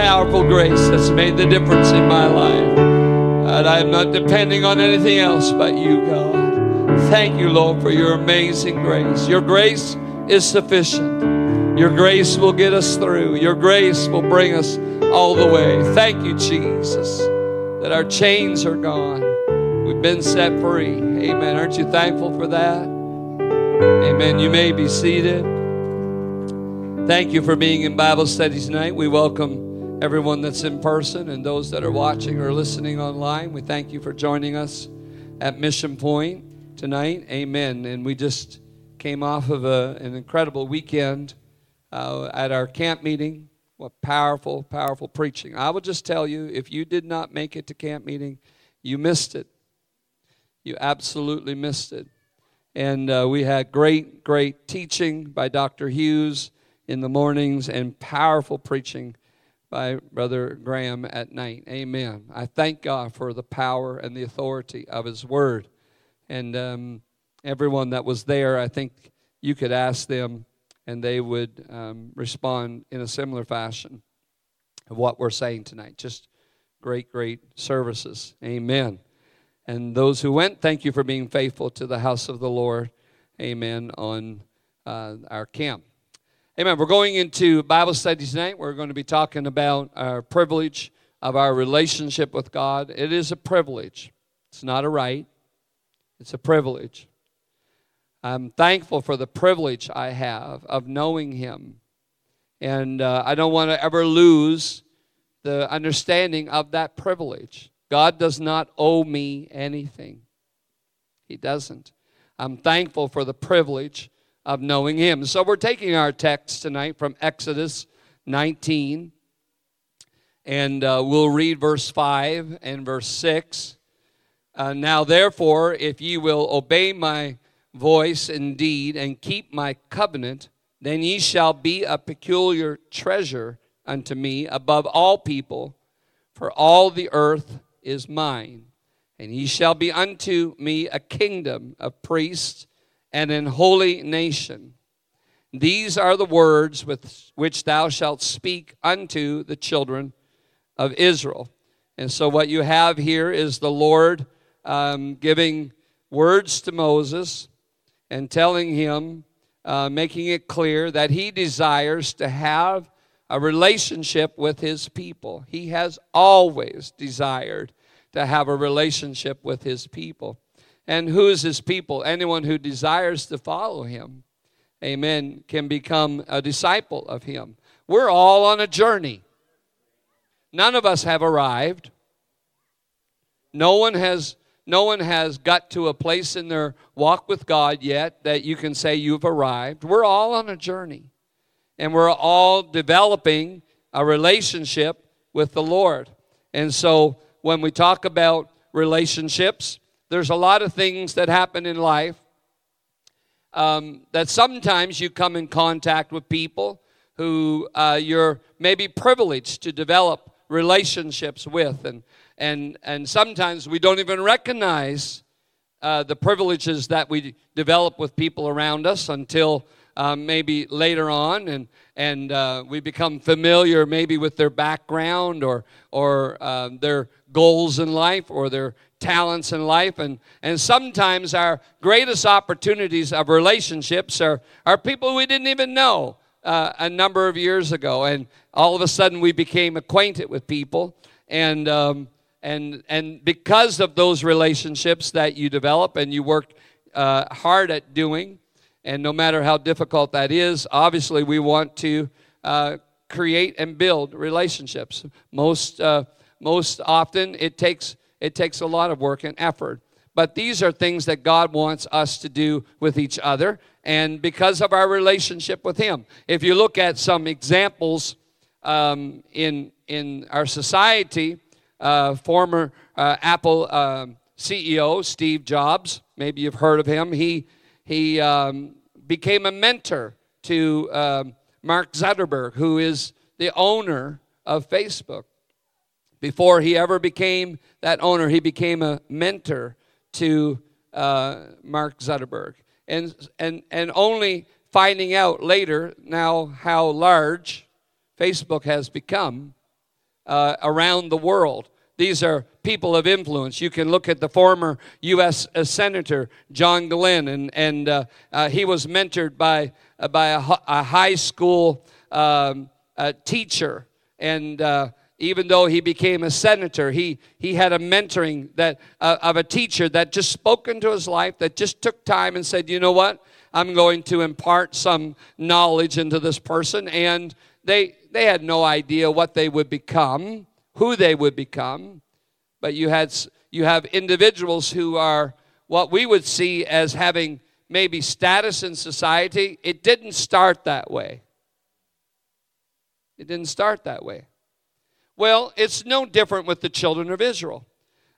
Powerful grace that's made the difference in my life. And I'm not depending on anything else but you, God. Thank you, Lord, for your amazing grace. Your grace is sufficient. Your grace will get us through. Your grace will bring us all the way. Thank you, Jesus, that our chains are gone. We've been set free. Amen. Aren't you thankful for that? Amen. You may be seated. Thank you for being in Bible study tonight. We welcome everyone that's in person and those that are watching or listening online. We thank you for joining us at Mission Point tonight. Amen. And we just came off of a, an incredible weekend uh, at our camp meeting. What powerful, powerful preaching. I will just tell you if you did not make it to camp meeting, you missed it. You absolutely missed it. And uh, we had great, great teaching by Dr. Hughes in the mornings and powerful preaching by Brother Graham at night. Amen. I thank God for the power and the authority of His Word. And um, everyone that was there, I think you could ask them and they would um, respond in a similar fashion of what we're saying tonight. Just great, great services. Amen. And those who went, thank you for being faithful to the house of the Lord. Amen. On uh, our camp. Amen. We're going into Bible study tonight. We're going to be talking about our privilege of our relationship with God. It is a privilege, it's not a right, it's a privilege. I'm thankful for the privilege I have of knowing Him. And uh, I don't want to ever lose the understanding of that privilege. God does not owe me anything, He doesn't. I'm thankful for the privilege of knowing Him. So we're taking our text tonight from Exodus 19, and uh, we'll read verse 5 and verse 6. Uh, now, therefore, if ye will obey my voice indeed and keep my covenant, then ye shall be a peculiar treasure unto me above all people, for all the earth is mine. And ye shall be unto me a kingdom of priests and an holy nation. These are the words with which thou shalt speak unto the children of Israel. And so, what you have here is the Lord um, giving words to Moses and telling him, uh, making it clear that he desires to have a relationship with his people. He has always desired to have a relationship with his people. And who is his people? Anyone who desires to follow him, amen, can become a disciple of him. We're all on a journey. None of us have arrived. No one has no one has got to a place in their walk with God yet that you can say you've arrived. We're all on a journey. And we're all developing a relationship with the Lord. And so when we talk about relationships, there's a lot of things that happen in life um, that sometimes you come in contact with people who uh, you're maybe privileged to develop relationships with. And and and sometimes we don't even recognize uh, the privileges that we develop with people around us until uh, maybe later on. And and uh, we become familiar maybe with their background or or uh, their goals in life or their talents in life and and sometimes our greatest opportunities of relationships are are people we didn't even know uh, a number of years ago. And all of a sudden we became acquainted with people. And um, and and because of those relationships that you develop and you work uh, hard at doing and no matter how difficult that is obviously we want to uh, create and build relationships. Most uh, most often it takes it takes a lot of work and effort but these are things that God wants us to do with each other and because of our relationship with Him. If you look at some examples um, in, in our society, uh, former uh, Apple uh, CEO Steve Jobs, maybe you've heard of him, he, he um, became a mentor to um, Mark Zuckerberg, who is the owner of Facebook. Before he ever became that owner, he became a mentor to uh, Mark Zuckerberg. And, and, and only finding out later now how large Facebook has become uh, around the world. These are people of influence. You can look at the former U.S. Uh, Senator John Glenn, and, and uh, uh, he was mentored by, uh, by a, a, high school um, teacher. And uh, even though he became a senator, he, he had a mentoring that, uh, of a teacher that just spoke into his life, that just took time and said, you know what? I'm going to impart some knowledge into this person. And they, they had no idea what they would become, who they would become. But you, had, you have individuals who are what we would see as having maybe status in society. It didn't start that way. It didn't start that way. Well, it's no different with the children of Israel.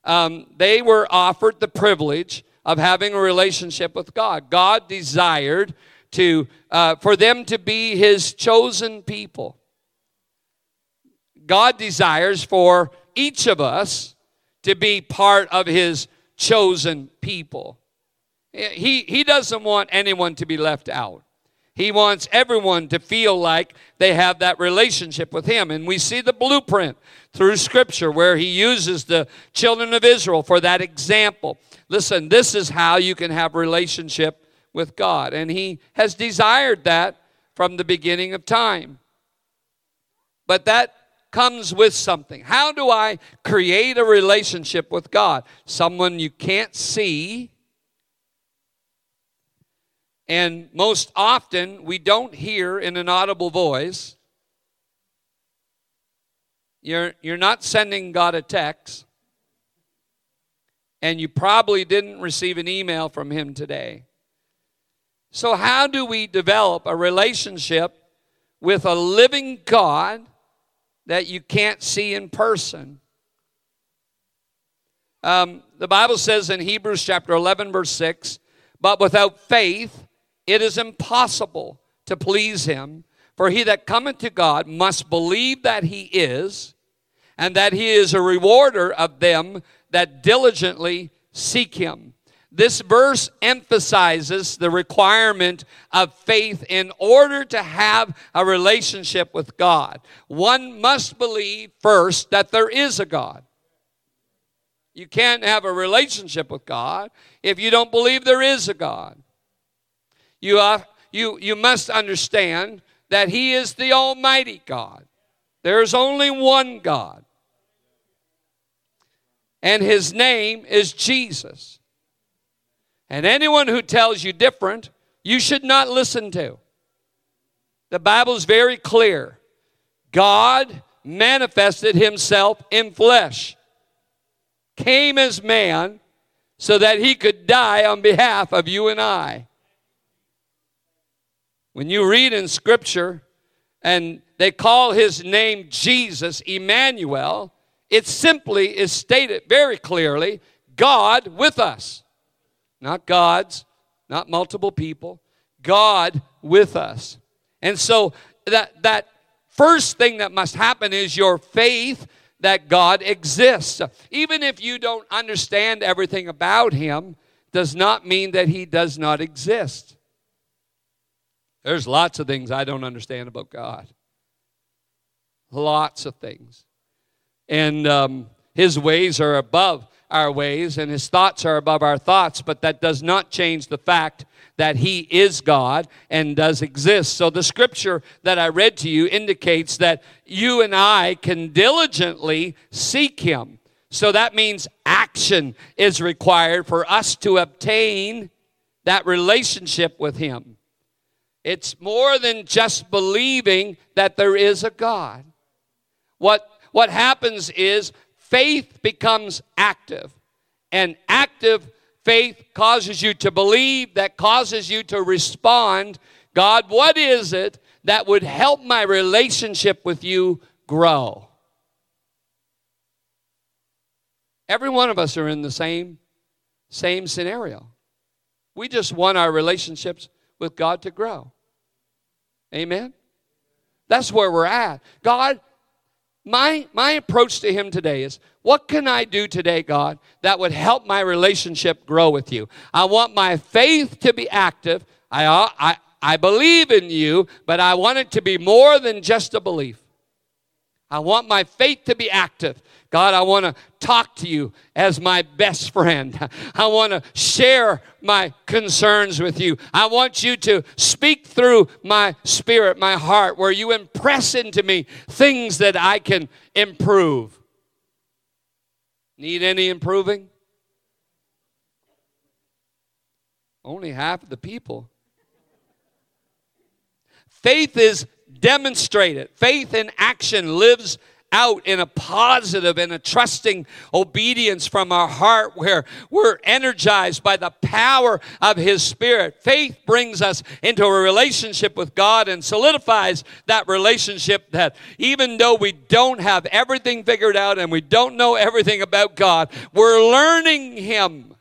Um, they were offered the privilege of having a relationship with God. God desired to uh, for them to be His chosen people. God desires for each of us to be part of His chosen people. He, he doesn't want anyone to be left out. He wants everyone to feel like they have that relationship with Him. And we see the blueprint through Scripture where He uses the children of Israel for that example. Listen, this is how you can have relationship with God. And He has desired that from the beginning of time. But that comes with something. How do I create a relationship with God? Someone you can't see and most often, we don't hear in an audible voice. You're, you're not sending God a text. And you probably didn't receive an email from Him today. So, how do we develop a relationship with a living God that you can't see in person? Um, the Bible says in Hebrews chapter 11, verse 6 But without faith, it is impossible to please him. For he that cometh to God must believe that he is, and that he is a rewarder of them that diligently seek him. This verse emphasizes the requirement of faith in order to have a relationship with God. One must believe first that there is a God. You can't have a relationship with God if you don't believe there is a God you, are, you, you must understand that He is the Almighty God. There's only one God. And His name is Jesus. And anyone who tells you different, you should not listen to. The Bible is very clear. God manifested himself in flesh, came as man so that he could die on behalf of you and I. When you read in Scripture and they call his name Jesus, Emmanuel, it simply is stated very clearly God with us. Not gods, not multiple people, God with us. And so that, that first thing that must happen is your faith that God exists. Even if you don't understand everything about him, does not mean that he does not exist. There's lots of things I don't understand about God. Lots of things. And um, his ways are above our ways, and his thoughts are above our thoughts, but that does not change the fact that he is God and does exist. So the scripture that I read to you indicates that you and I can diligently seek him. So that means action is required for us to obtain that relationship with him. It's more than just believing that there is a God. What, what happens is faith becomes active, and active Faith causes you to believe, that causes you to respond. God, what is it that would help my relationship with you grow? Every one of us are in the same same scenario. We just want our relationships with God to grow. Amen. That's where we're at. God, my my approach to him today is what can I do today, God, that would help my relationship grow with you? I want my faith to be active. I, I, I believe in you, but I want it to be more than just a belief. I want my faith to be active. God, I want to talk to you as my best friend. I want to share my concerns with you. I want you to speak through my spirit, my heart, where you impress into me things that I can improve. Need any improving? Only half of the people. Faith is demonstrated. Faith in action lives out in a positive and a trusting obedience from our heart where we're energized by the power of His Spirit. Faith brings us into a relationship with God and solidifies that relationship that even though we don't have everything figured out and we don't know everything about God, we're learning Him.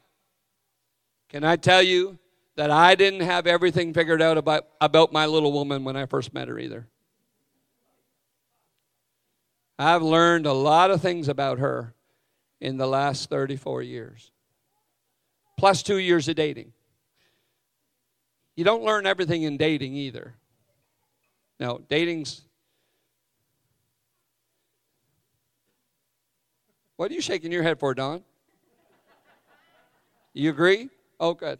Can I tell you that I didn't have everything figured out about, about my little woman when I first met her either? I've learned a lot of things about her in the last 34 years, plus two years of dating. You don't learn everything in dating either. No, dating's. What are you shaking your head for, Don? You agree? Oh, good.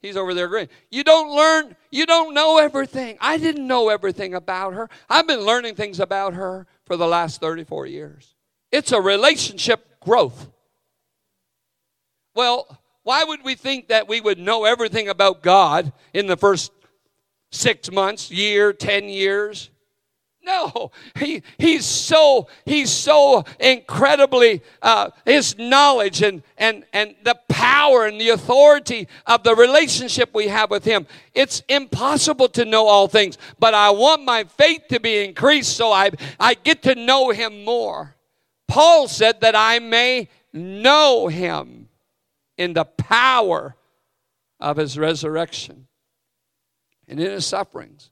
He's over there agreeing. You don't learn, you don't know everything. I didn't know everything about her. I've been learning things about her for the last 34 years. It's a relationship growth. Well, why would we think that we would know everything about God in the first six months, year, 10 years? No, he, he's so he's so incredibly uh, his knowledge and and and the power and the authority of the relationship we have with him. It's impossible to know all things, but I want my faith to be increased so I I get to know him more. Paul said that I may know him in the power of his resurrection and in his sufferings.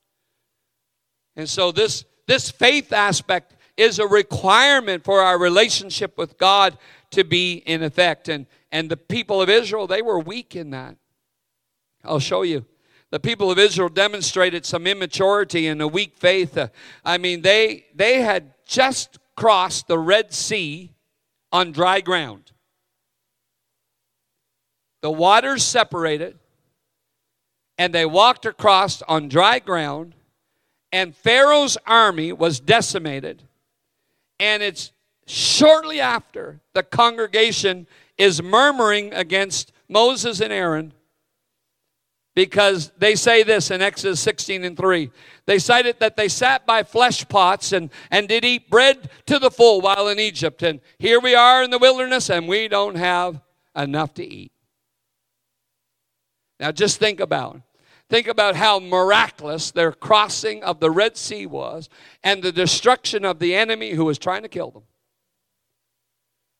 And so this this faith aspect is a requirement for our relationship with God to be in effect. And, and the people of Israel, they were weak in that. I'll show you. The people of Israel demonstrated some immaturity and a weak faith. Uh, I mean, they, they had just crossed the Red Sea on dry ground. The waters separated, and they walked across on dry ground and Pharaoh's army was decimated. And it's shortly after the congregation is murmuring against Moses and Aaron because they say this in Exodus 16 and 3. They cited that they sat by flesh pots and, and did eat bread to the full while in Egypt. And here we are in the wilderness and we don't have enough to eat. Now just think about. Think about how miraculous their crossing of the Red Sea was and the destruction of the enemy who was trying to kill them.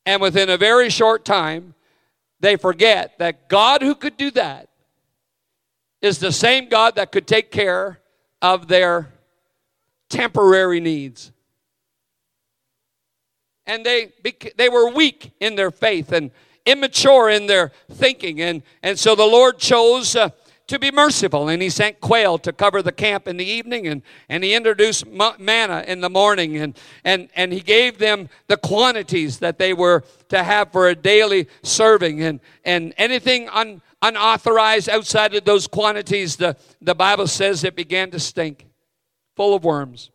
And within a very short time, they forget that God who could do that is the same God that could take care of their temporary needs. And they, they were weak in their faith and immature in their thinking. And, and so the Lord chose. Uh, to be merciful. And he sent quail to cover the camp in the evening, and, and he introduced manna in the morning, and, and, and he gave them the quantities that they were to have for a daily serving. And, and anything un, unauthorized outside of those quantities, the, the Bible says it began to stink, full of worms.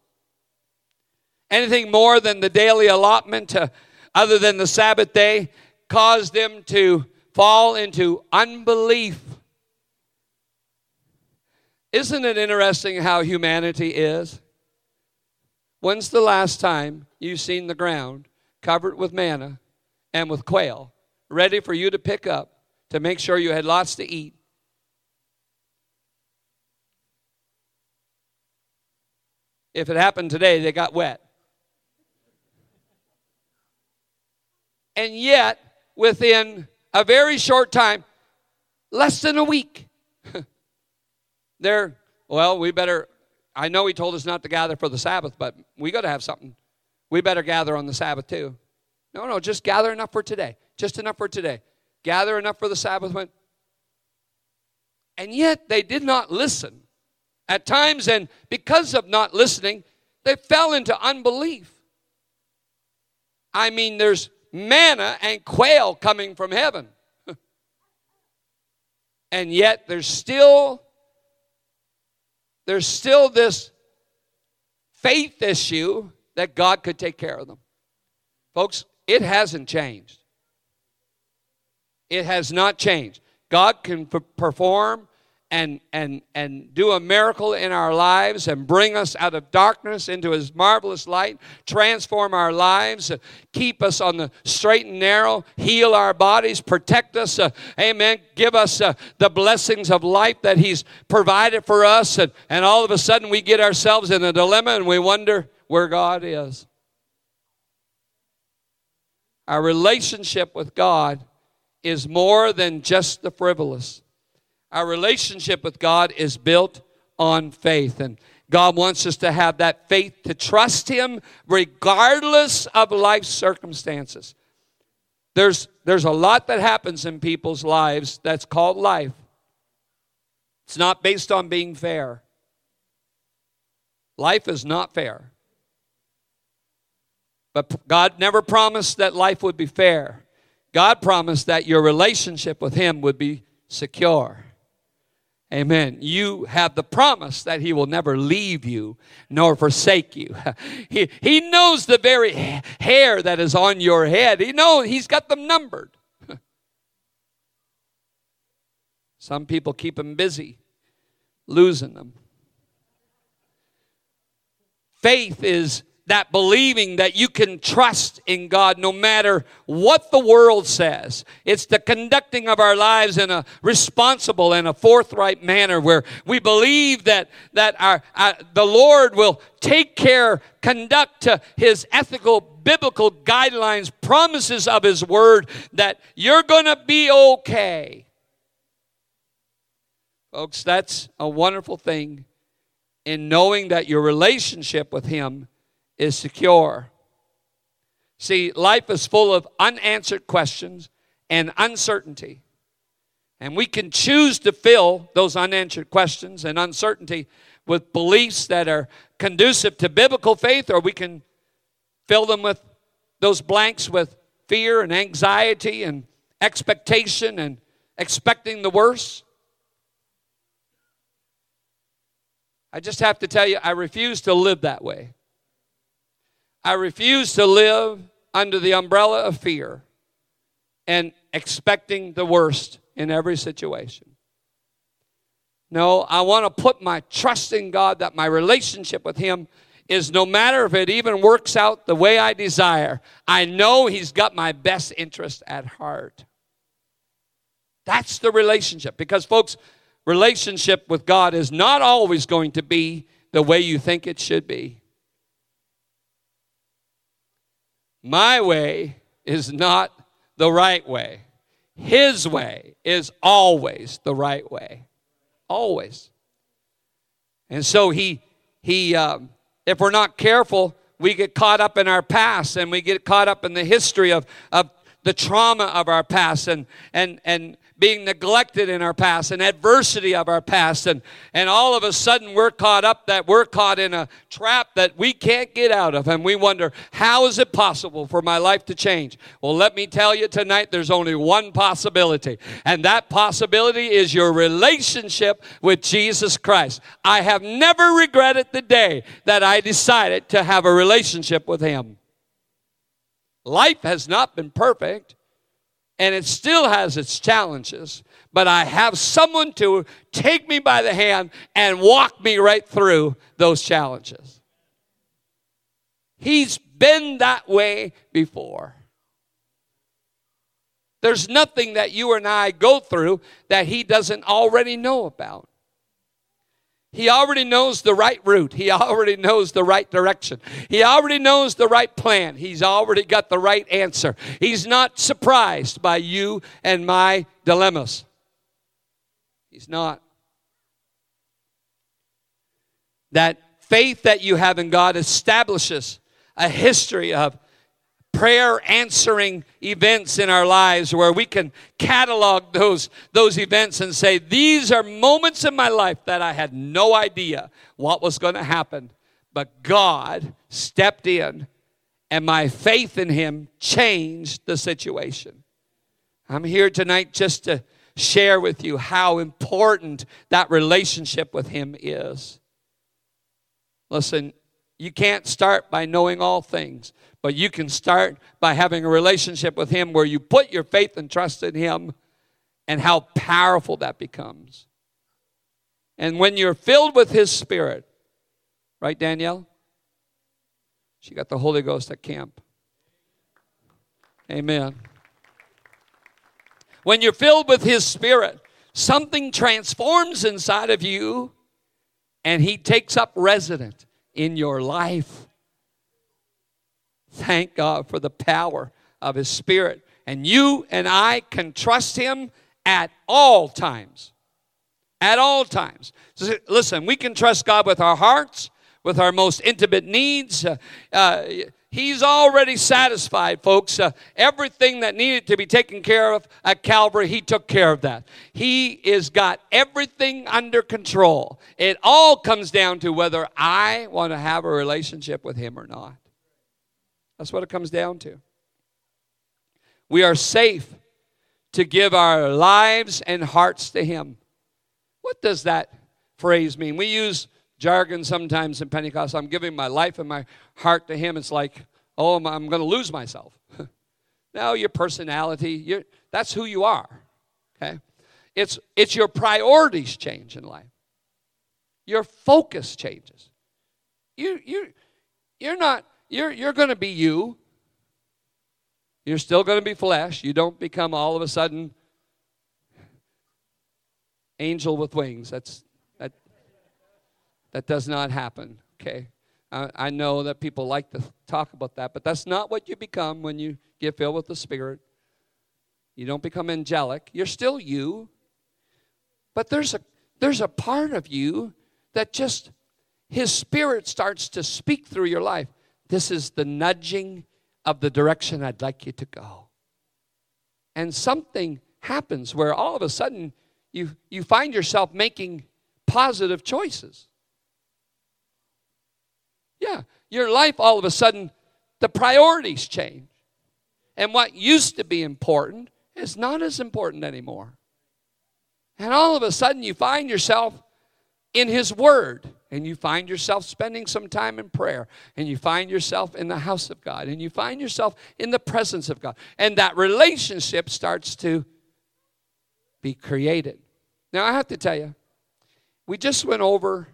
Anything more than the daily allotment, uh, other than the Sabbath day, caused them to fall into unbelief isn't it interesting how humanity is? When's the last time you've seen the ground covered with manna and with quail, ready for you to pick up to make sure you had lots to eat. If it happened today, they got wet. And yet, within a very short time, less than a week, they're, well, we better, I know he told us not to gather for the Sabbath, but we got to have something. We better gather on the Sabbath too. No, no, just gather enough for today. Just enough for today. Gather enough for the Sabbath. Went. And yet they did not listen. At times, and because of not listening, they fell into unbelief. I mean, there's manna and quail coming from heaven. and yet there's still there's still this faith issue that God could take care of them. Folks, it hasn't changed. It has not changed. God can perform and, and, and do a miracle in our lives and bring us out of darkness into his marvelous light, transform our lives, keep us on the straight and narrow, heal our bodies, protect us, uh, amen, give us uh, the blessings of life that he's provided for us. And, and all of a sudden we get ourselves in a dilemma and we wonder where God is. Our relationship with God is more than just the frivolous. Our relationship with God is built on faith. And God wants us to have that faith to trust Him regardless of life circumstances. There's, there's a lot that happens in people's lives that's called life. It's not based on being fair. Life is not fair. But God never promised that life would be fair. God promised that your relationship with Him would be secure. Amen. You have the promise that He will never leave you nor forsake you. He, he knows the very hair that is on your head. He knows He's got them numbered. Some people keep them busy, losing them. Faith is that believing that you can trust in God no matter what the world says. It's the conducting of our lives in a responsible and a forthright manner where we believe that, that our, the Lord will take care, conduct to his ethical, biblical guidelines, promises of his word that you're going to be okay. Folks, that's a wonderful thing in knowing that your relationship with him is secure. See, life is full of unanswered questions and uncertainty. And we can choose to fill those unanswered questions and uncertainty with beliefs that are conducive to biblical faith, or we can fill them with those blanks with fear and anxiety and expectation and expecting the worst. I just have to tell you, I refuse to live that way. I refuse to live under the umbrella of fear and expecting the worst in every situation. No, I want to put my trust in God that my relationship with Him is no matter if it even works out the way I desire, I know He's got my best interest at heart. That's the relationship. Because, folks, relationship with God is not always going to be the way you think it should be. My way is not the right way. His way is always the right way. Always. And so he, he um, if we're not careful, we get caught up in our past and we get caught up in the history of, of the trauma of our past and, and, and being neglected in our past and adversity of our past and, and all of a sudden we're caught up that we're caught in a trap that we can't get out of and we wonder how is it possible for my life to change? Well let me tell you tonight there's only one possibility and that possibility is your relationship with jesus christ. I have never regretted the day that i decided to have a relationship with him. Life has not been perfect and it still has its challenges, but I have someone to take me by the hand and walk me right through those challenges. He's been that way before. There's nothing that you and I go through that He doesn't already know about. He already knows the right route. He already knows the right direction. He already knows the right plan. He's already got the right answer. He's not surprised by you and my dilemmas. He's not. That faith that you have in God establishes a history of prayer answering events in our lives where we can catalog those, those events and say, These are moments in my life that I had no idea what was going to happen. But God stepped in and my faith in Him changed the situation. I'm here tonight just to share with you how important that relationship with Him is. Listen, you can't start by knowing all things, but you can start by having a relationship with Him where you put your faith and trust in Him and how powerful that becomes. And when you're filled with His Spirit, right, Danielle? She got the Holy Ghost at camp. Amen. When you're filled with His Spirit, something transforms inside of you and He takes up residence in your life. Thank God for the power of His Spirit. And you and I can trust Him at all times. At all times. So listen, we can trust God with our hearts, with our most intimate needs. Uh, uh, he's already satisfied, folks. Uh, everything that needed to be taken care of at Calvary, He took care of that. He has got everything under control. It all comes down to whether I want to have a relationship with Him or not. That's what it comes down to. We are safe to give our lives and hearts to Him. What does that phrase mean? We use jargon sometimes in Pentecost. I'm giving my life and my heart to Him. It's like, oh, I'm, I'm going to lose myself. no, your personality, you that's who you are. Okay? It's, it's your priorities change in life. Your focus changes. You, you, you're not you're, you're going to be you. You're still going to be flesh. You don't become all of a sudden angel with wings. That's that that does not happen. Okay. I, I know that people like to talk about that, but that's not what you become when you get filled with the Spirit. You don't become angelic. You're still you. But there's a there's a part of you that just his spirit starts to speak through your life. This is the nudging of the direction I'd like you to go. And something happens where all of a sudden you, you find yourself making positive choices. Yeah, your life all of a sudden, the priorities change. And what used to be important is not as important anymore. And all of a sudden, you find yourself in His Word and you find yourself spending some time in prayer, and you find yourself in the house of God, and you find yourself in the presence of God, and that relationship starts to be created. Now, I have to tell you, we just went over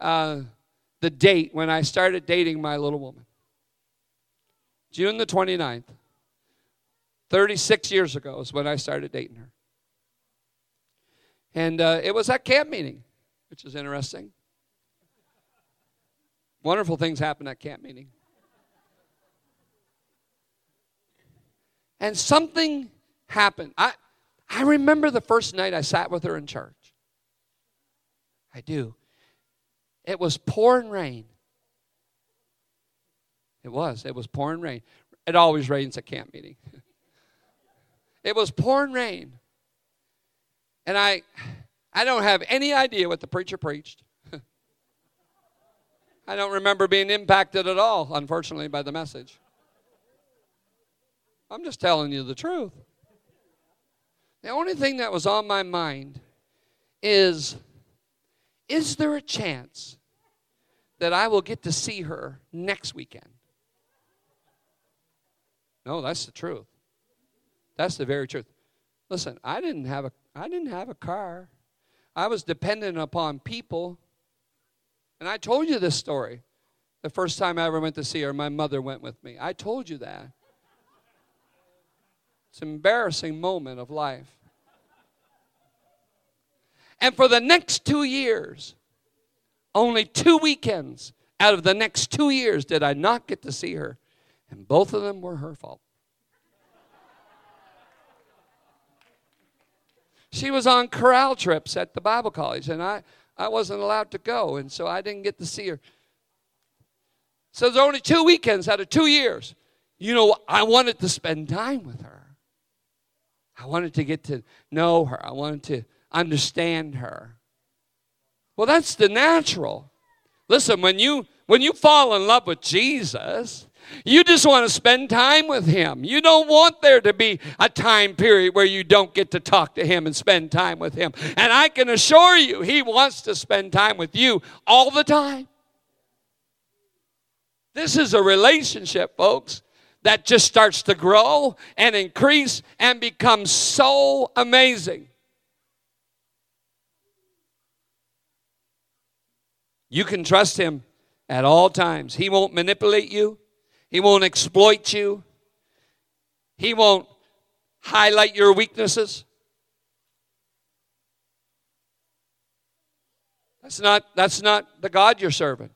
uh, the date when I started dating my little woman. June the 29th, 36 years ago is when I started dating her. And uh, it was at camp meeting, which is interesting. Wonderful things happen at camp meeting. And something happened. I, I remember the first night I sat with her in church. I do. It was pouring rain. It was. It was pouring rain. It always rains at camp meeting. it was pouring rain. And I I don't have any idea what the preacher preached. I don't remember being impacted at all, unfortunately, by the message. I'm just telling you the truth. The only thing that was on my mind is is there a chance that I will get to see her next weekend? No, that's the truth. That's the very truth. Listen, I didn't have a I didn't have a car. I was dependent upon people and I told you this story. The first time I ever went to see her, my mother went with me. I told you that. It's an embarrassing moment of life. And for the next two years, only two weekends out of the next two years did I not get to see her. And both of them were her fault. She was on corral trips at the Bible college, and I, I wasn't allowed to go, and so I didn't get to see her. So there's only two weekends out of two years. You know, I wanted to spend time with her. I wanted to get to know her. I wanted to understand her. Well, that's the natural. Listen, when you when you fall in love with Jesus, you just want to spend time with him. You don't want there to be a time period where you don't get to talk to him and spend time with him. And I can assure you, he wants to spend time with you all the time. This is a relationship, folks, that just starts to grow and increase and become so amazing. You can trust him at all times. He won't manipulate you, he won't exploit you, he won't highlight your weaknesses. That's not, that's not the God you're serving.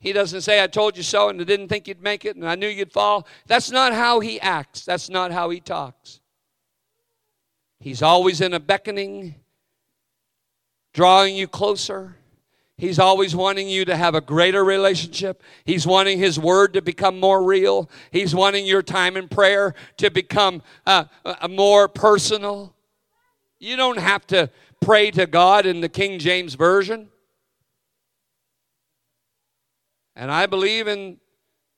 He doesn't say, I told you so, and I didn't think you'd make it, and I knew you'd fall. That's not how he acts. That's not how he talks. He's always in a beckoning, drawing you closer. He's always wanting you to have a greater relationship. He's wanting His Word to become more real. He's wanting your time in prayer to become uh, uh, more personal. You don't have to pray to God in the King James Version. And I believe in,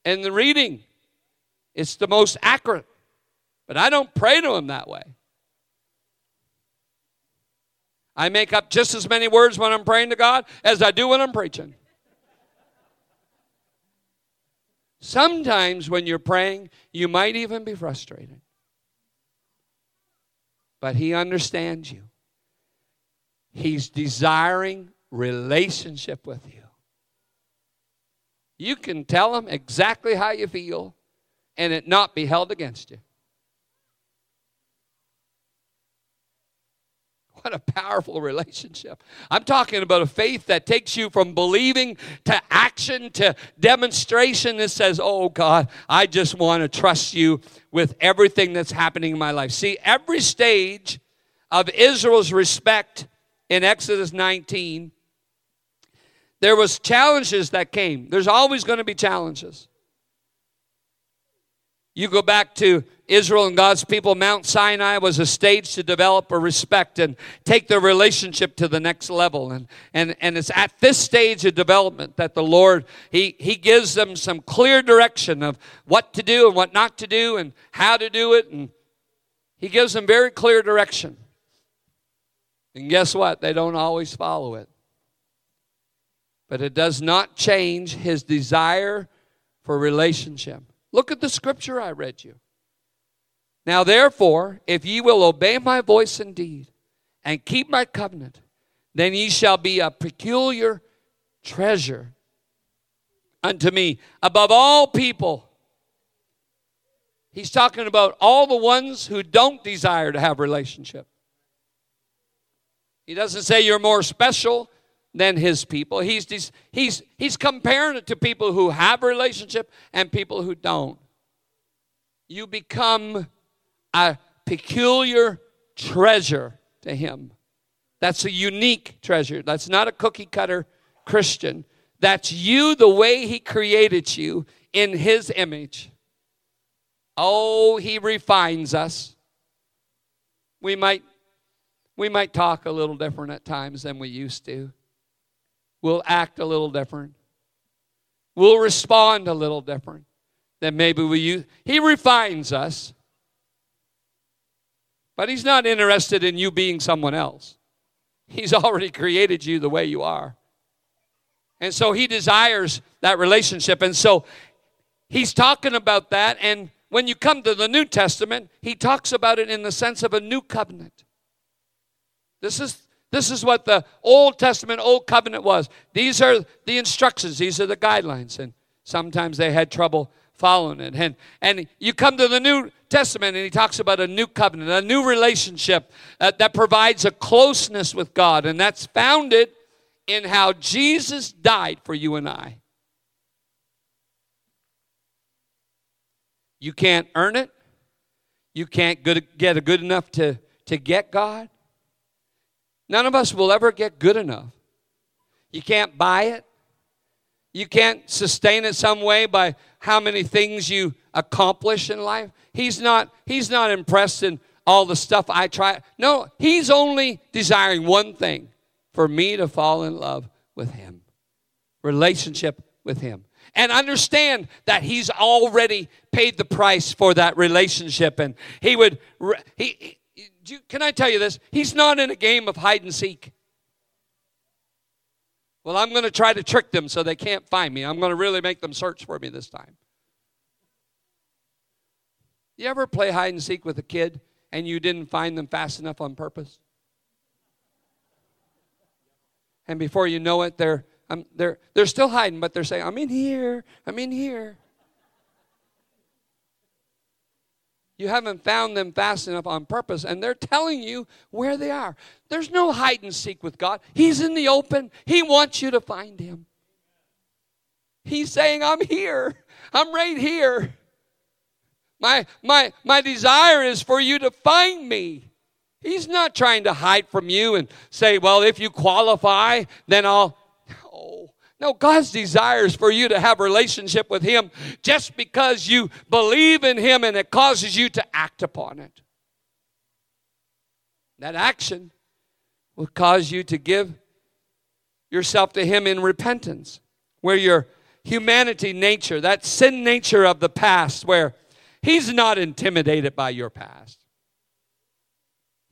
in the reading, it's the most accurate. But I don't pray to him that way. I make up just as many words when I'm praying to God as I do when I'm preaching. Sometimes when you're praying, you might even be frustrated. But He understands you. He's desiring relationship with you. You can tell him exactly how you feel and it not be held against you. What a powerful relationship. I'm talking about a faith that takes you from believing to action to demonstration that says, Oh God, I just want to trust you with everything that's happening in my life. See, every stage of Israel's respect in Exodus 19 there was challenges that came. There's always going to be challenges. You go back to Israel and God's people, Mount Sinai was a stage to develop a respect and take their relationship to the next level. And, and, and it's at this stage of development that the Lord, he, he gives them some clear direction of what to do and what not to do and how to do it. And He gives them very clear direction. And guess what? They don't always follow it but it does not change his desire for relationship. Look at the scripture I read you. Now, therefore, if ye will obey my voice indeed and keep my covenant, then ye shall be a peculiar treasure unto me above all people. He's talking about all the ones who don't desire to have relationship. He doesn't say you're more special than his people. He's, he's, he's comparing it to people who have relationship and people who don't. You become a peculiar treasure to him. That's a unique treasure. That's not a cookie cutter Christian. That's you the way he created you in his image. Oh, he refines us. We might we might talk a little different at times than we used to we'll act a little different. We'll respond a little different than maybe we use. He refines us. But he's not interested in you being someone else. He's already created you the way you are. And so he desires that relationship. And so he's talking about that. And when you come to the New Testament, he talks about it in the sense of a new covenant. This is this is what the Old Testament, Old Covenant was. These are the instructions, these are the guidelines. And sometimes they had trouble following it. And, and you come to the New Testament and he talks about a new covenant, a new relationship uh, that provides a closeness with God. And that's founded in how Jesus died for you and I. You can't earn it. You can't get good enough to, to get God. None of us will ever get good enough. You can't buy it. You can't sustain it some way by how many things you accomplish in life. He's not he's not impressed in all the stuff I try. No, he's only desiring one thing, for me to fall in love with him. Relationship with him. And understand that he's already paid the price for that relationship and he would he, he can I tell you this? He's not in a game of hide and seek. Well, I'm going to try to trick them so they can't find me. I'm going to really make them search for me this time. You ever play hide and seek with a kid and you didn't find them fast enough on purpose? And before you know it, they're, um, they're, they're still hiding, but they're saying, I'm in here, I'm in here. You haven't found them fast enough on purpose, and they're telling you where they are. There's no hide and seek with God. He's in the open. He wants you to find Him. He's saying, I'm here. I'm right here. My, my, my desire is for you to find me. He's not trying to hide from you and say, well, if you qualify, then I'll. No, God's desire is for you to have relationship with Him just because you believe in Him and it causes you to act upon it. That action will cause you to give yourself to Him in repentance, where your humanity nature, that sin nature of the past, where He's not intimidated by your past.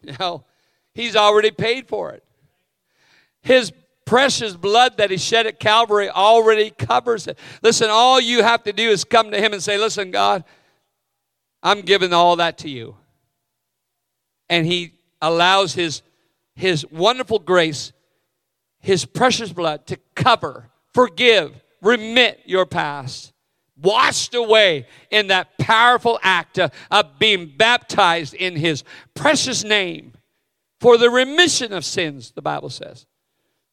You know, He's already paid for it. His precious blood that he shed at Calvary already covers it. Listen, all you have to do is come to him and say, Listen, God, I'm giving all that to you. And he allows his, his wonderful grace, his precious blood to cover, forgive, remit your past. Washed away in that powerful act of, of being baptized in his precious name for the remission of sins, the Bible says.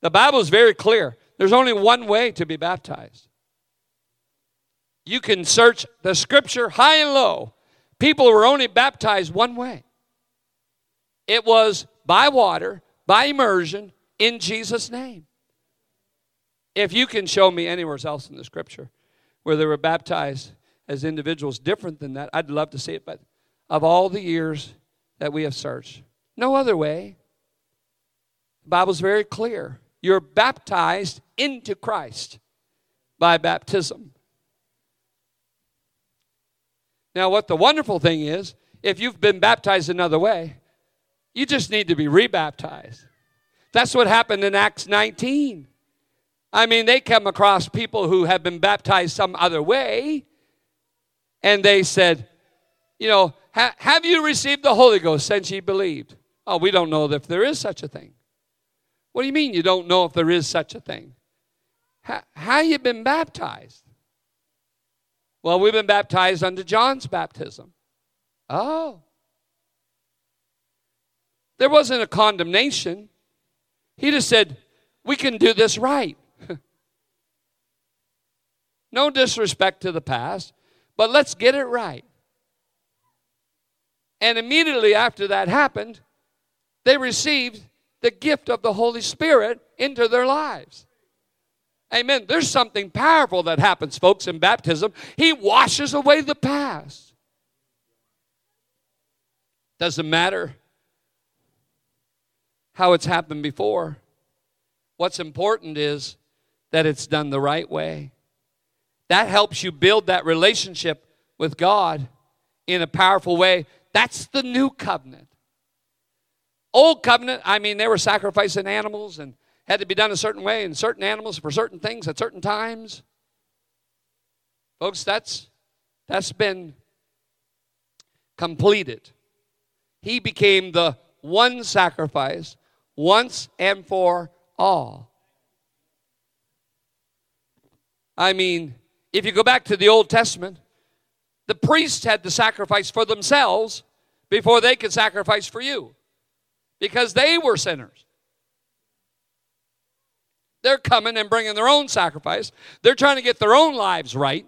The Bible is very clear. There's only one way to be baptized. You can search the scripture high and low. People were only baptized one way it was by water, by immersion, in Jesus' name. If you can show me anywhere else in the scripture where they were baptized as individuals different than that, I'd love to see it. But of all the years that we have searched, no other way. The Bible's very clear. You're baptized into Christ by baptism. Now, what the wonderful thing is, if you've been baptized another way, you just need to be rebaptized. That's what happened in Acts 19. I mean, they come across people who have been baptized some other way, and they said, You know, have you received the Holy Ghost since ye believed? Oh, we don't know if there is such a thing. What do you mean you don't know if there is such a thing? How, how you been baptized? Well, we've been baptized under John's baptism. Oh. There wasn't a condemnation. He just said, we can do this right. no disrespect to the past, but let's get it right. And immediately after that happened, they received the gift of the Holy Spirit into their lives. Amen. There's something powerful that happens, folks, in baptism. He washes away the past. Doesn't matter how it's happened before. What's important is that it's done the right way. That helps you build that relationship with God in a powerful way. That's the new covenant. Old covenant, I mean, they were sacrificing animals and had to be done a certain way and certain animals for certain things at certain times. Folks, that's that's been completed. He became the one sacrifice once and for all. I mean, if you go back to the Old Testament, The priests had to sacrifice for themselves before they could sacrifice for you because they were sinners. They're coming and bringing their own sacrifice. They're trying to get their own lives right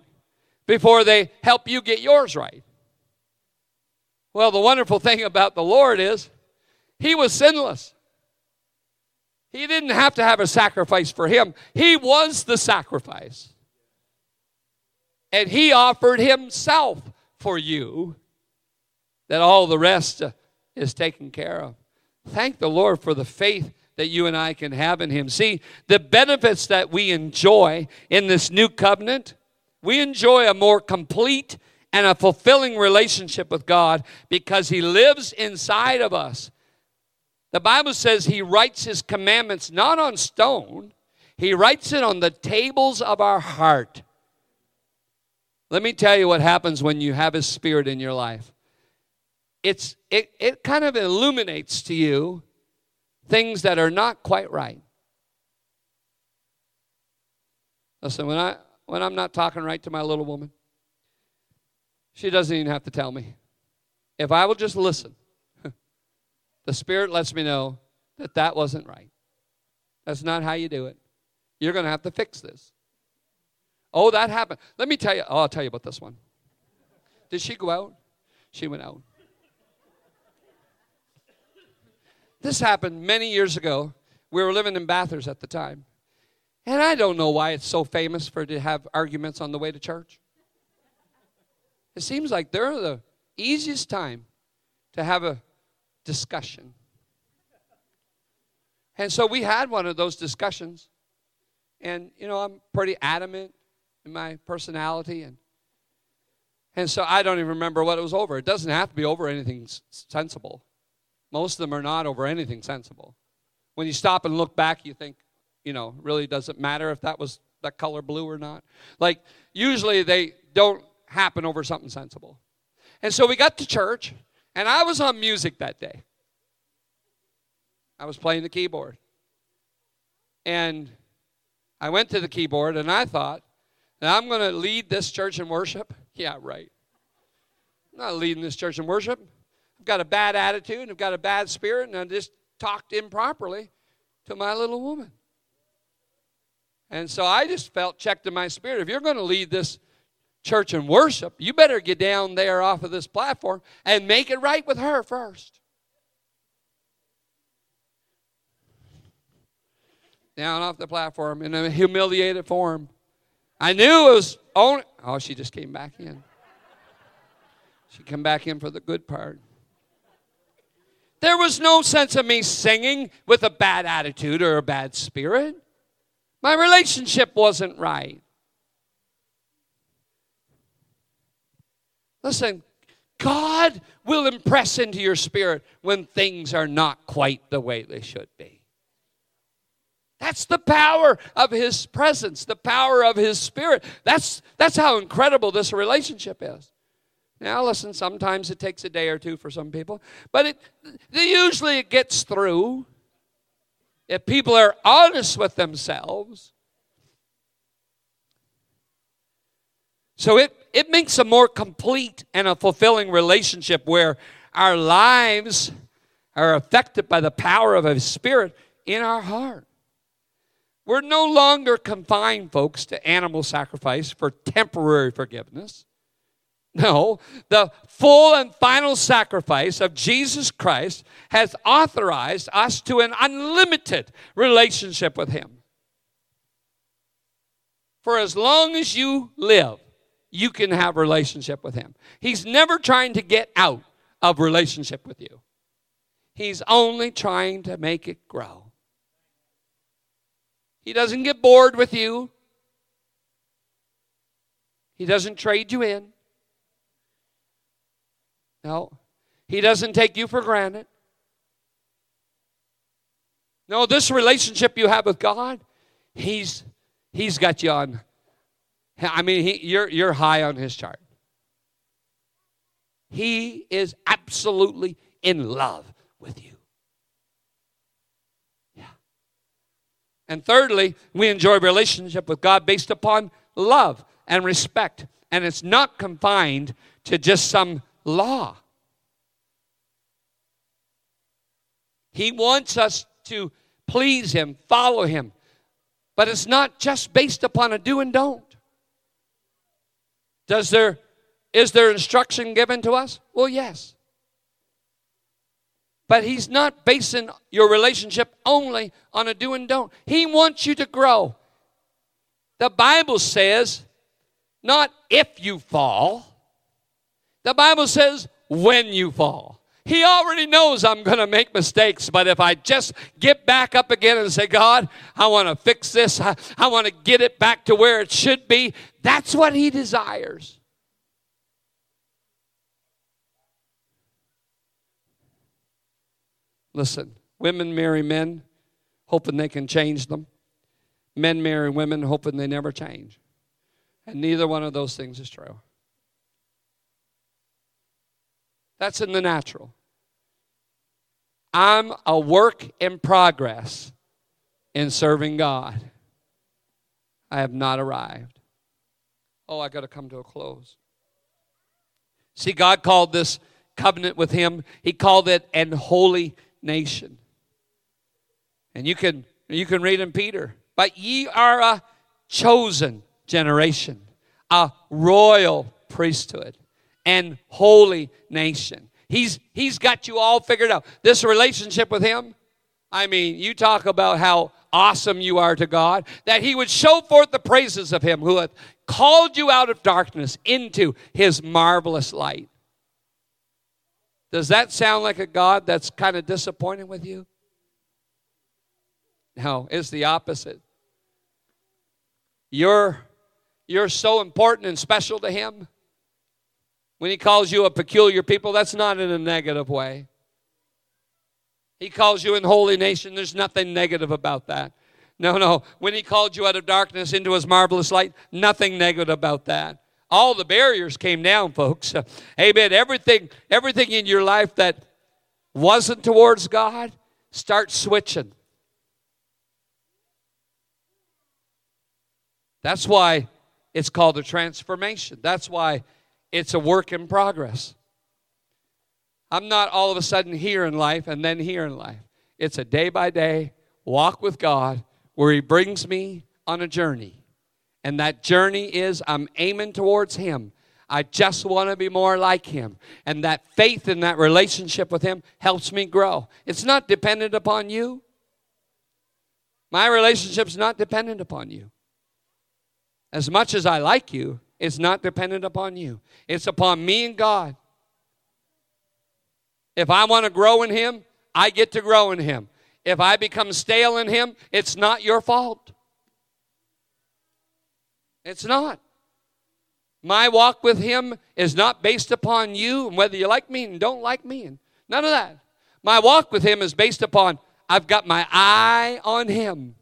before they help you get yours right. Well, the wonderful thing about the Lord is he was sinless. He didn't have to have a sacrifice for him, he was the sacrifice. And he offered himself for you that all the rest is taken care of. Thank the Lord for the faith that you and I can have in Him. See, the benefits that we enjoy in this new covenant, we enjoy a more complete and a fulfilling relationship with God because He lives inside of us. The Bible says He writes His commandments not on stone, He writes it on the tables of our heart. Let me tell you what happens when you have His Spirit in your life. It's, it, it kind of illuminates to you things that are not quite right. Listen, when, I, when I'm not talking right to my little woman, she doesn't even have to tell me. If I will just listen, the Spirit lets me know that that wasn't right. That's not how you do it. You're going to have to fix this. Oh, that happened. Let me tell you. Oh, I'll tell you about this one. Did she go out? She went out. This happened many years ago. We were living in Bathurst at the time. And I don't know why it's so famous for to have arguments on the way to church. It seems like they're the easiest time to have a discussion. And so we had one of those discussions. And, you know, I'm pretty adamant in my personality. And, and so I don't even remember what it was over. It doesn't have to be over anything sensible. Most of them are not over anything sensible. When you stop and look back, you think, you know, really doesn't matter if that was that color blue or not. Like, usually they don't happen over something sensible. And so we got to church, and I was on music that day. I was playing the keyboard. And I went to the keyboard, and I thought, now I'm going to lead this church in worship. Yeah, right. I'm not leading this church in worship. I've got a bad attitude and I've got a bad spirit, and I just talked improperly to my little woman. And so I just felt checked in my spirit. If you're going to lead this church in worship, you better get down there off of this platform and make it right with her first. Down off the platform in a humiliated form. I knew it was only. Oh, she just came back in. She come back in for the good part. There was no sense of me singing with a bad attitude or a bad spirit. My relationship wasn't right. Listen, God will impress into your spirit when things are not quite the way they should be. That's the power of His presence, the power of His Spirit. That's, that's how incredible this relationship is. Now, listen, sometimes it takes a day or two for some people, but it, usually it gets through. If people are honest with themselves, so it, it makes a more complete and a fulfilling relationship where our lives are affected by the power of a Spirit in our heart. We're no longer confined, folks, to animal sacrifice for temporary forgiveness. No, the full and final sacrifice of Jesus Christ has authorized us to an unlimited relationship with Him. For as long as you live, you can have relationship with Him. He's never trying to get out of relationship with you. He's only trying to make it grow. He doesn't get bored with you. He doesn't trade you in. No, He doesn't take you for granted. No, this relationship you have with God, He's He's got you on. I mean, he, you're you're high on His chart. He is absolutely in love with you. Yeah. And thirdly, we enjoy relationship with God based upon love and respect. And it's not confined to just some law. He wants us to please Him, follow Him. But it's not just based upon a do and don't. Does there is there instruction given to us? Well, yes. But he's not basing your relationship only on a do and don't. He wants you to grow. The Bible says not if you fall. The Bible says when you fall. He already knows I'm going to make mistakes, but if I just get back up again and say, God, I want to fix this, I, I want to get it back to where it should be, that's what He desires. Listen, women marry men hoping they can change them, men marry women hoping they never change. And neither one of those things is true. That's in the natural. I'm a work in progress in serving God. I have not arrived. Oh, I got to come to a close. See, God called this covenant with Him, He called it an holy nation. And you can you can read in Peter, but ye are a chosen generation, a royal priesthood, and holy nation. He's, he's got you all figured out. This relationship with Him, I mean, you talk about how awesome you are to God, that He would show forth the praises of Him who hath called you out of darkness into His marvelous light. Does that sound like a God that's kind of disappointed with you? No, it's the opposite. You're, you're so important and special to Him when he calls you a peculiar people, that's not in a negative way. He calls you in holy nation, there's nothing negative about that. No, no. When he called you out of darkness into his marvelous light, nothing negative about that. All the barriers came down, folks. Amen. Everything, everything in your life that wasn't towards God, start switching. That's why it's called a transformation. That's why it's a work in progress. I'm not all of a sudden here in life and then here in life. It's a day by day walk with God where He brings me on a journey. And that journey is I'm aiming towards Him. I just want to be more like Him. And that faith in that relationship with Him helps me grow. It's not dependent upon you. My relationship's not dependent upon you. As much as I like you, it's not dependent upon you, it's upon me and God. If I want to grow in Him, I get to grow in Him. If I become stale in Him, it's not your fault. It's not. My walk with Him is not based upon you and whether you like me and don't like me and none of that. My walk with Him is based upon I've got my eye on Him.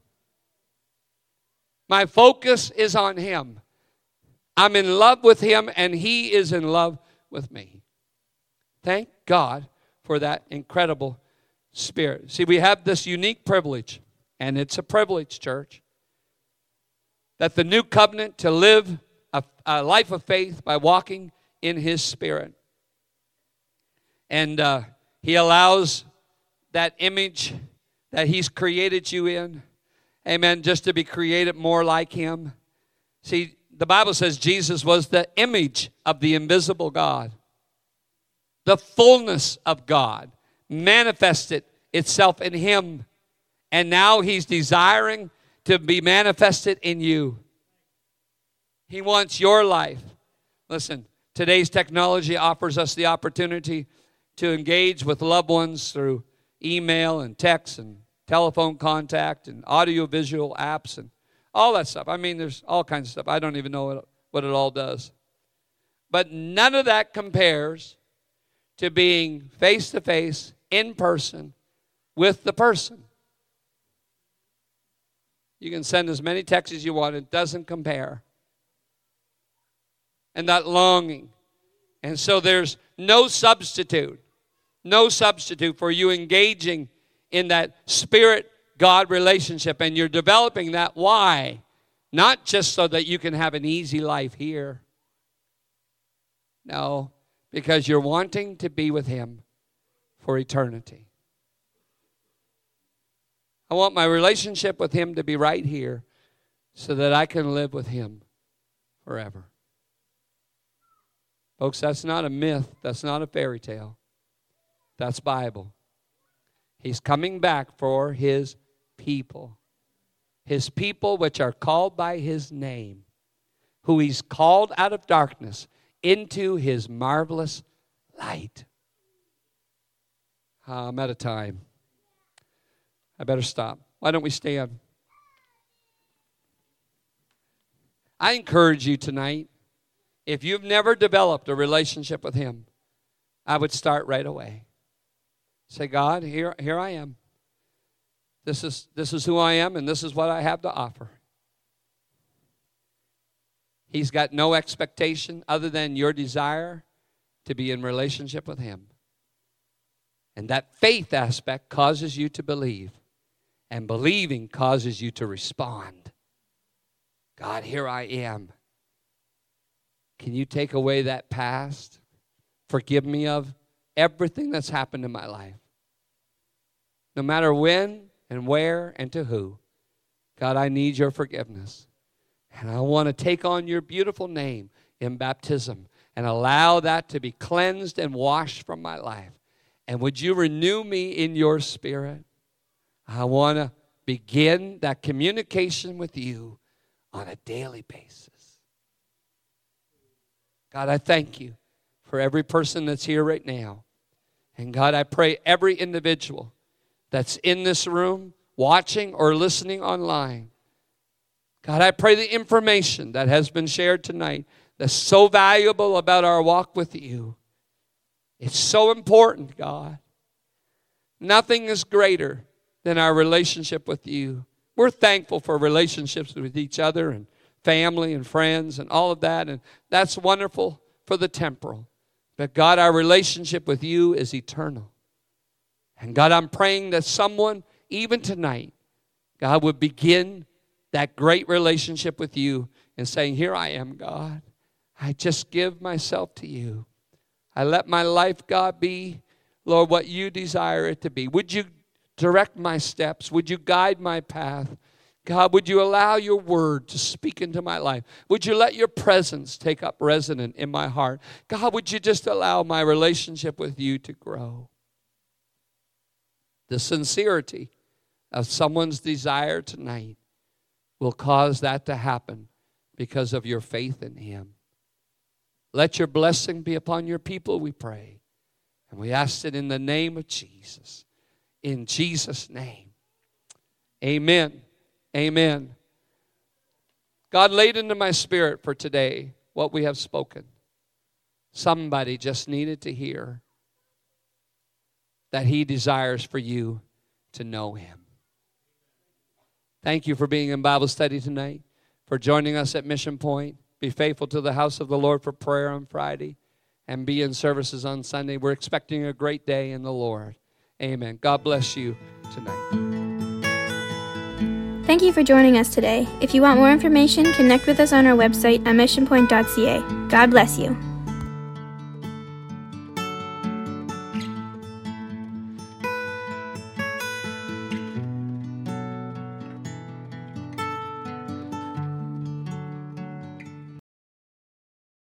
My focus is on Him. I'm in love with him and he is in love with me. Thank God for that incredible spirit. See, we have this unique privilege, and it's a privilege, church, that the new covenant to live a, a life of faith by walking in his spirit. And uh, he allows that image that he's created you in, amen, just to be created more like him. See, the Bible says Jesus was the image of the invisible God. The fullness of God manifested itself in him. And now he's desiring to be manifested in you. He wants your life. Listen, today's technology offers us the opportunity to engage with loved ones through email and text and telephone contact and audiovisual apps and all that stuff. I mean, there's all kinds of stuff. I don't even know what, what it all does. But none of that compares to being face to face, in person, with the person. You can send as many texts as you want, it doesn't compare. And that longing. And so there's no substitute, no substitute for you engaging in that spirit God relationship, and you're developing that. Why? Not just so that you can have an easy life here. No, because you're wanting to be with Him for eternity. I want my relationship with Him to be right here so that I can live with Him forever. Folks, that's not a myth, that's not a fairy tale. That's Bible. He's coming back for His people. His people, which are called by His name, who He's called out of darkness into His marvelous light. Uh, I'm out of time. I better stop. Why don't we stand? I encourage you tonight, if you've never developed a relationship with Him, I would start right away. Say, God, here, here I am. This is, this is who I am, and this is what I have to offer. He's got no expectation other than your desire to be in relationship with Him. And that faith aspect causes you to believe, and believing causes you to respond. God, here I am. Can you take away that past? Forgive me of everything that's happened in my life. No matter when and where and to who, God, I need your forgiveness. And I want to take on your beautiful name in baptism and allow that to be cleansed and washed from my life. And would you renew me in your spirit? I want to begin that communication with you on a daily basis. God, I thank you for every person that's here right now. And God, I pray every individual that's in this room, watching or listening online. God, I pray the information that has been shared tonight that's so valuable about our walk with you it's so important, God. Nothing is greater than our relationship with you. We're thankful for relationships with each other and family and friends and all of that, and that's wonderful for the temporal. But God, our relationship with you is eternal. And God, I'm praying that someone, even tonight, God would begin that great relationship with you and saying, Here I am, God. I just give myself to you. I let my life, God, be, Lord, what you desire it to be. Would you direct my steps? Would you guide my path? God, would you allow your word to speak into my life? Would you let your presence take up residence in my heart? God, would you just allow my relationship with you to grow? The sincerity of someone's desire tonight will cause that to happen because of your faith in Him. Let your blessing be upon your people, we pray. And we ask it in the name of Jesus. In Jesus' name. Amen. Amen. God laid into my spirit for today what we have spoken. Somebody just needed to hear that He desires for you to know Him. Thank you for being in Bible study tonight, for joining us at Mission Point. Be faithful to the house of the Lord for prayer on Friday and be in services on Sunday. We're expecting a great day in the Lord. Amen. God bless you tonight. Thank you for joining us today. If you want more information, connect with us on our website at missionpoint.ca. God bless you.